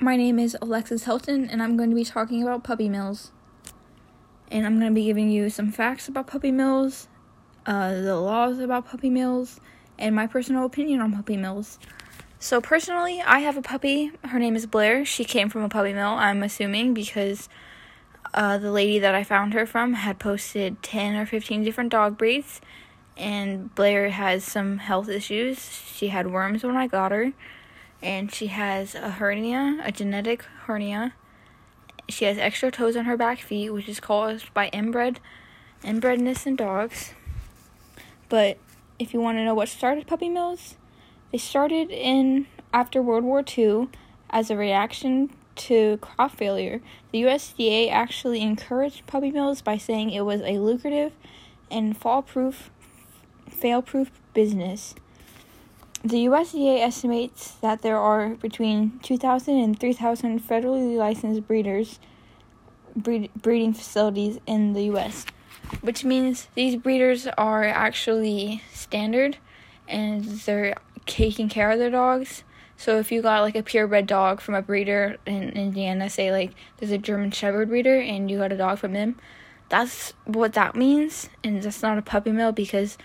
My name is Alexis Hilton, and I'm going to be talking about puppy mills. And I'm going to be giving you some facts about puppy mills, uh, the laws about puppy mills, and my personal opinion on puppy mills. So, personally, I have a puppy. Her name is Blair. She came from a puppy mill, I'm assuming, because uh, the lady that I found her from had posted 10 or 15 different dog breeds. And Blair has some health issues. She had worms when I got her and she has a hernia, a genetic hernia. She has extra toes on her back feet, which is caused by inbred inbredness in dogs. But if you want to know what started puppy mills, they started in after World War II as a reaction to crop failure. The USDA actually encouraged puppy mills by saying it was a lucrative and fall-proof fail-proof business. The USDA estimates that there are between 2,000 and 3,000 federally licensed breeders breed, breeding facilities in the US, which means these breeders are actually standard and they're taking care of their dogs. So if you got like a purebred dog from a breeder in Indiana, say like there's a German Shepherd breeder and you got a dog from them, that's what that means, and that's not a puppy mill because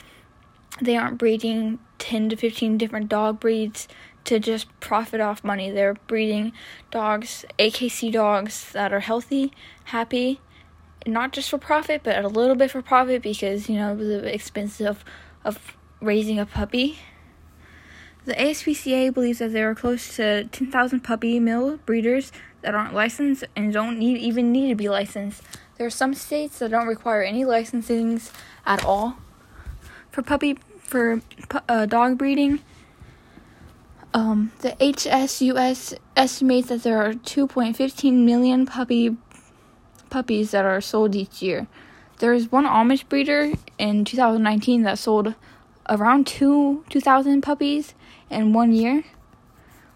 they aren't breeding 10 to 15 different dog breeds to just profit off money. They're breeding dogs, AKC dogs that are healthy, happy, not just for profit, but a little bit for profit because, you know, the expense of, of raising a puppy. The ASPCA believes that there are close to 10,000 puppy mill breeders that aren't licensed and don't need even need to be licensed. There are some states that don't require any licensings at all for puppy for uh, dog breeding. Um, the HSUS estimates that there are 2.15 million puppy puppies that are sold each year. There is one Amish breeder in 2019 that sold around two 2,000 puppies in one year.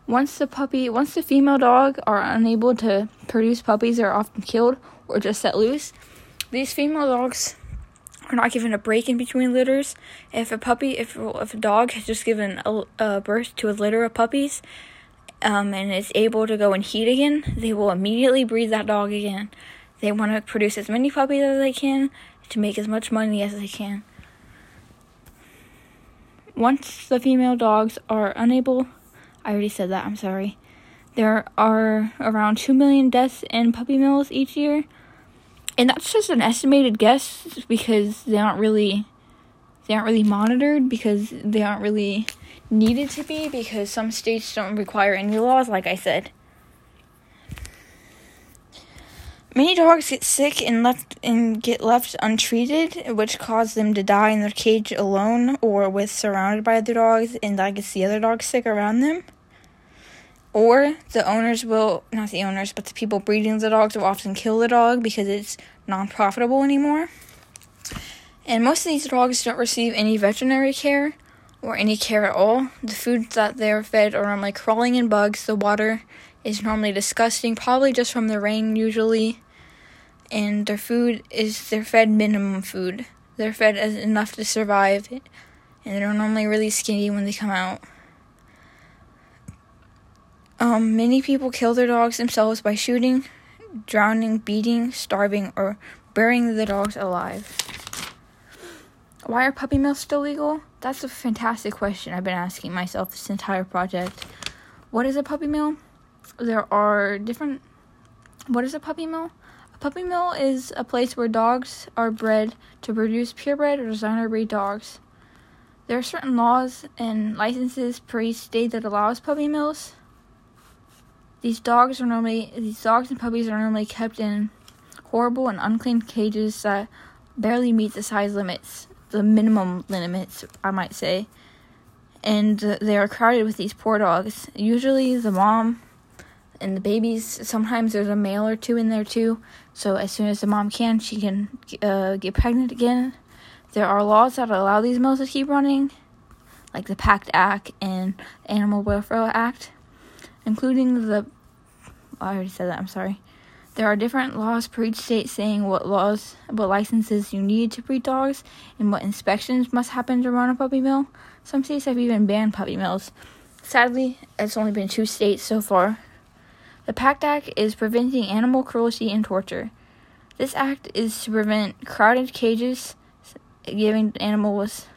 Once the puppy, once the female dog are unable to produce puppies, they're often killed or just set loose. These female dogs are not given a break in between litters. If a puppy, if if a dog has just given a, a birth to a litter of puppies, um, and is able to go and heat again, they will immediately breed that dog again. They want to produce as many puppies as they can to make as much money as they can. Once the female dogs are unable, I already said that, I'm sorry. There are around 2 million deaths in puppy mills each year and that's just an estimated guess because they aren't really they aren't really monitored because they aren't really needed to be because some states don't require any laws like I said. Many dogs get sick and left and get left untreated, which cause them to die in their cage alone or with surrounded by other dogs and that gets the other dogs sick around them. Or the owners will, not the owners, but the people breeding the dogs will often kill the dog because it's non profitable anymore. And most of these dogs don't receive any veterinary care or any care at all. The foods that they're fed are normally crawling in bugs. The water is normally disgusting, probably just from the rain, usually. And their food is, they're fed minimum food. They're fed enough to survive, and they're normally really skinny when they come out. Um, many people kill their dogs themselves by shooting, drowning, beating, starving, or burying the dogs alive. Why are puppy mills still legal? That's a fantastic question I've been asking myself this entire project. What is a puppy mill? There are different. What is a puppy mill? A puppy mill is a place where dogs are bred to produce purebred or designer breed dogs. There are certain laws and licenses per each state that allows puppy mills. These dogs are normally these dogs and puppies are normally kept in horrible and unclean cages that barely meet the size limits, the minimum limits, I might say. And they are crowded with these poor dogs. Usually the mom and the babies, sometimes there's a male or two in there too. So as soon as the mom can, she can uh, get pregnant again. There are laws that allow these mills to keep running, like the PACT Act and Animal Welfare Act including the. I already said that, I'm sorry. There are different laws per each state saying what laws, what licenses you need to breed dogs, and what inspections must happen to run a puppy mill. Some states have even banned puppy mills. Sadly, it's only been two states so far. The PACT Act is preventing animal cruelty and torture. This act is to prevent crowded cages, giving animals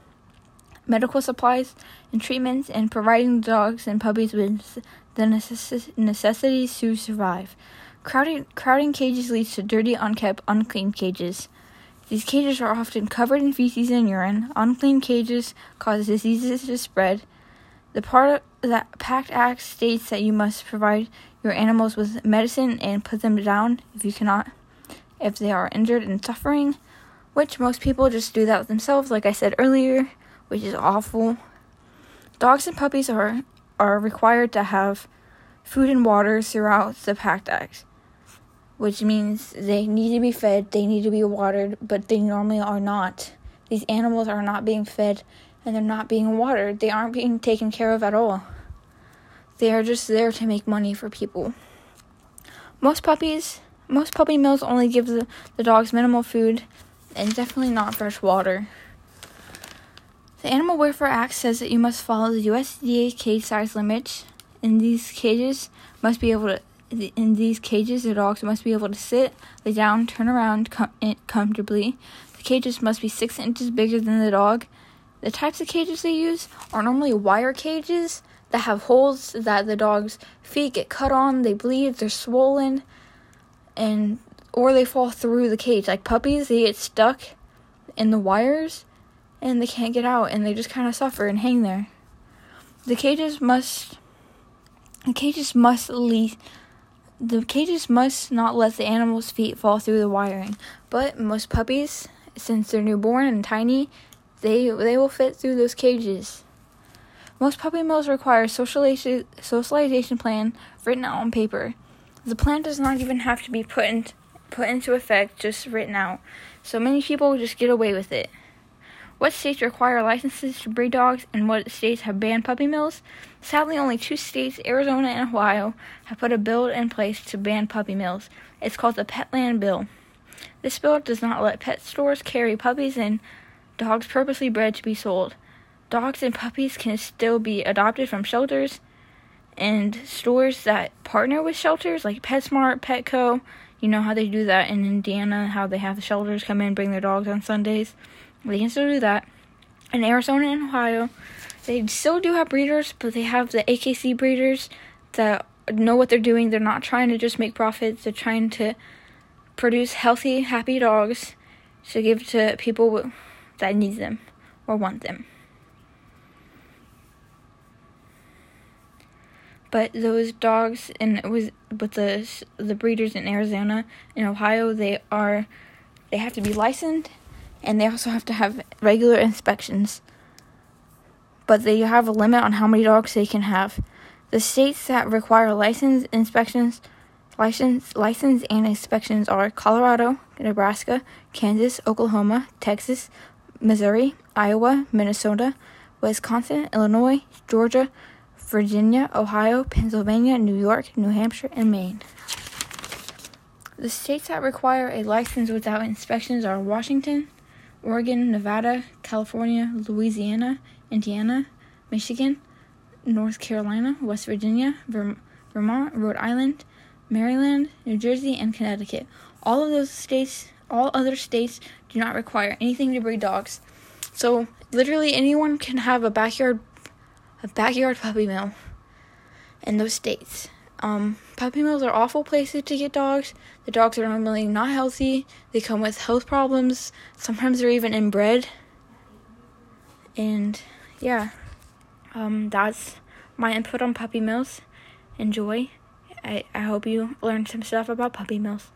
medical supplies and treatments, and providing dogs and puppies with the necess- necessities to survive. Crowding, crowding cages leads to dirty, unkept, unclean cages. These cages are often covered in feces and urine. Unclean cages cause diseases to spread. The part that PACT Act states that you must provide your animals with medicine and put them down if you cannot, if they are injured and suffering, which most people just do that themselves, like I said earlier, which is awful. Dogs and puppies are are required to have food and water throughout the PACT Act, which means they need to be fed, they need to be watered, but they normally are not. These animals are not being fed and they're not being watered. They aren't being taken care of at all. They are just there to make money for people. Most puppies, most puppy mills only give the, the dogs minimal food and definitely not fresh water. The Animal Welfare Act says that you must follow the USDA cage size limits. In these cages, must be able to. In these cages, the dogs must be able to sit, lay down, turn around com- comfortably. The cages must be six inches bigger than the dog. The types of cages they use are normally wire cages that have holes that the dog's feet get cut on, they bleed, they're swollen, and or they fall through the cage. Like puppies, they get stuck in the wires and they can't get out and they just kind of suffer and hang there. The cages must the cages must leave the cages must not let the animal's feet fall through the wiring. But most puppies, since they're newborn and tiny, they they will fit through those cages. Most puppy mills require socialization socialization plan written out on paper. The plan does not even have to be put in, put into effect, just written out. So many people just get away with it. What states require licenses to breed dogs and what states have banned puppy mills? Sadly, only two states, Arizona and Ohio, have put a bill in place to ban puppy mills. It's called the Petland Bill. This bill does not let pet stores carry puppies and dogs purposely bred to be sold. Dogs and puppies can still be adopted from shelters and stores that partner with shelters like PetSmart, Petco. You know how they do that in Indiana, how they have the shelters come in bring their dogs on Sundays. They can still do that. In Arizona and Ohio, they still do have breeders, but they have the AKC breeders that know what they're doing. They're not trying to just make profits. They're trying to produce healthy, happy dogs to give to people that need them or want them. But those dogs and it was but the the breeders in Arizona and Ohio, they are they have to be licensed and they also have to have regular inspections. But they have a limit on how many dogs they can have. The states that require license inspections, license license and inspections are Colorado, Nebraska, Kansas, Oklahoma, Texas, Missouri, Iowa, Minnesota, Wisconsin, Illinois, Georgia, Virginia, Ohio, Pennsylvania, New York, New Hampshire, and Maine. The states that require a license without inspections are Washington, Oregon, Nevada, California, Louisiana, Indiana, Michigan, North Carolina, West Virginia, Vermont, Rhode Island, Maryland, New Jersey, and Connecticut. All of those states, all other states do not require anything to breed dogs. So, literally anyone can have a backyard a backyard puppy mill in those states. Um, puppy mills are awful places to get dogs. The dogs are normally not healthy. They come with health problems. Sometimes they're even inbred. And yeah, um, that's my input on puppy mills. Enjoy. I, I hope you learned some stuff about puppy mills.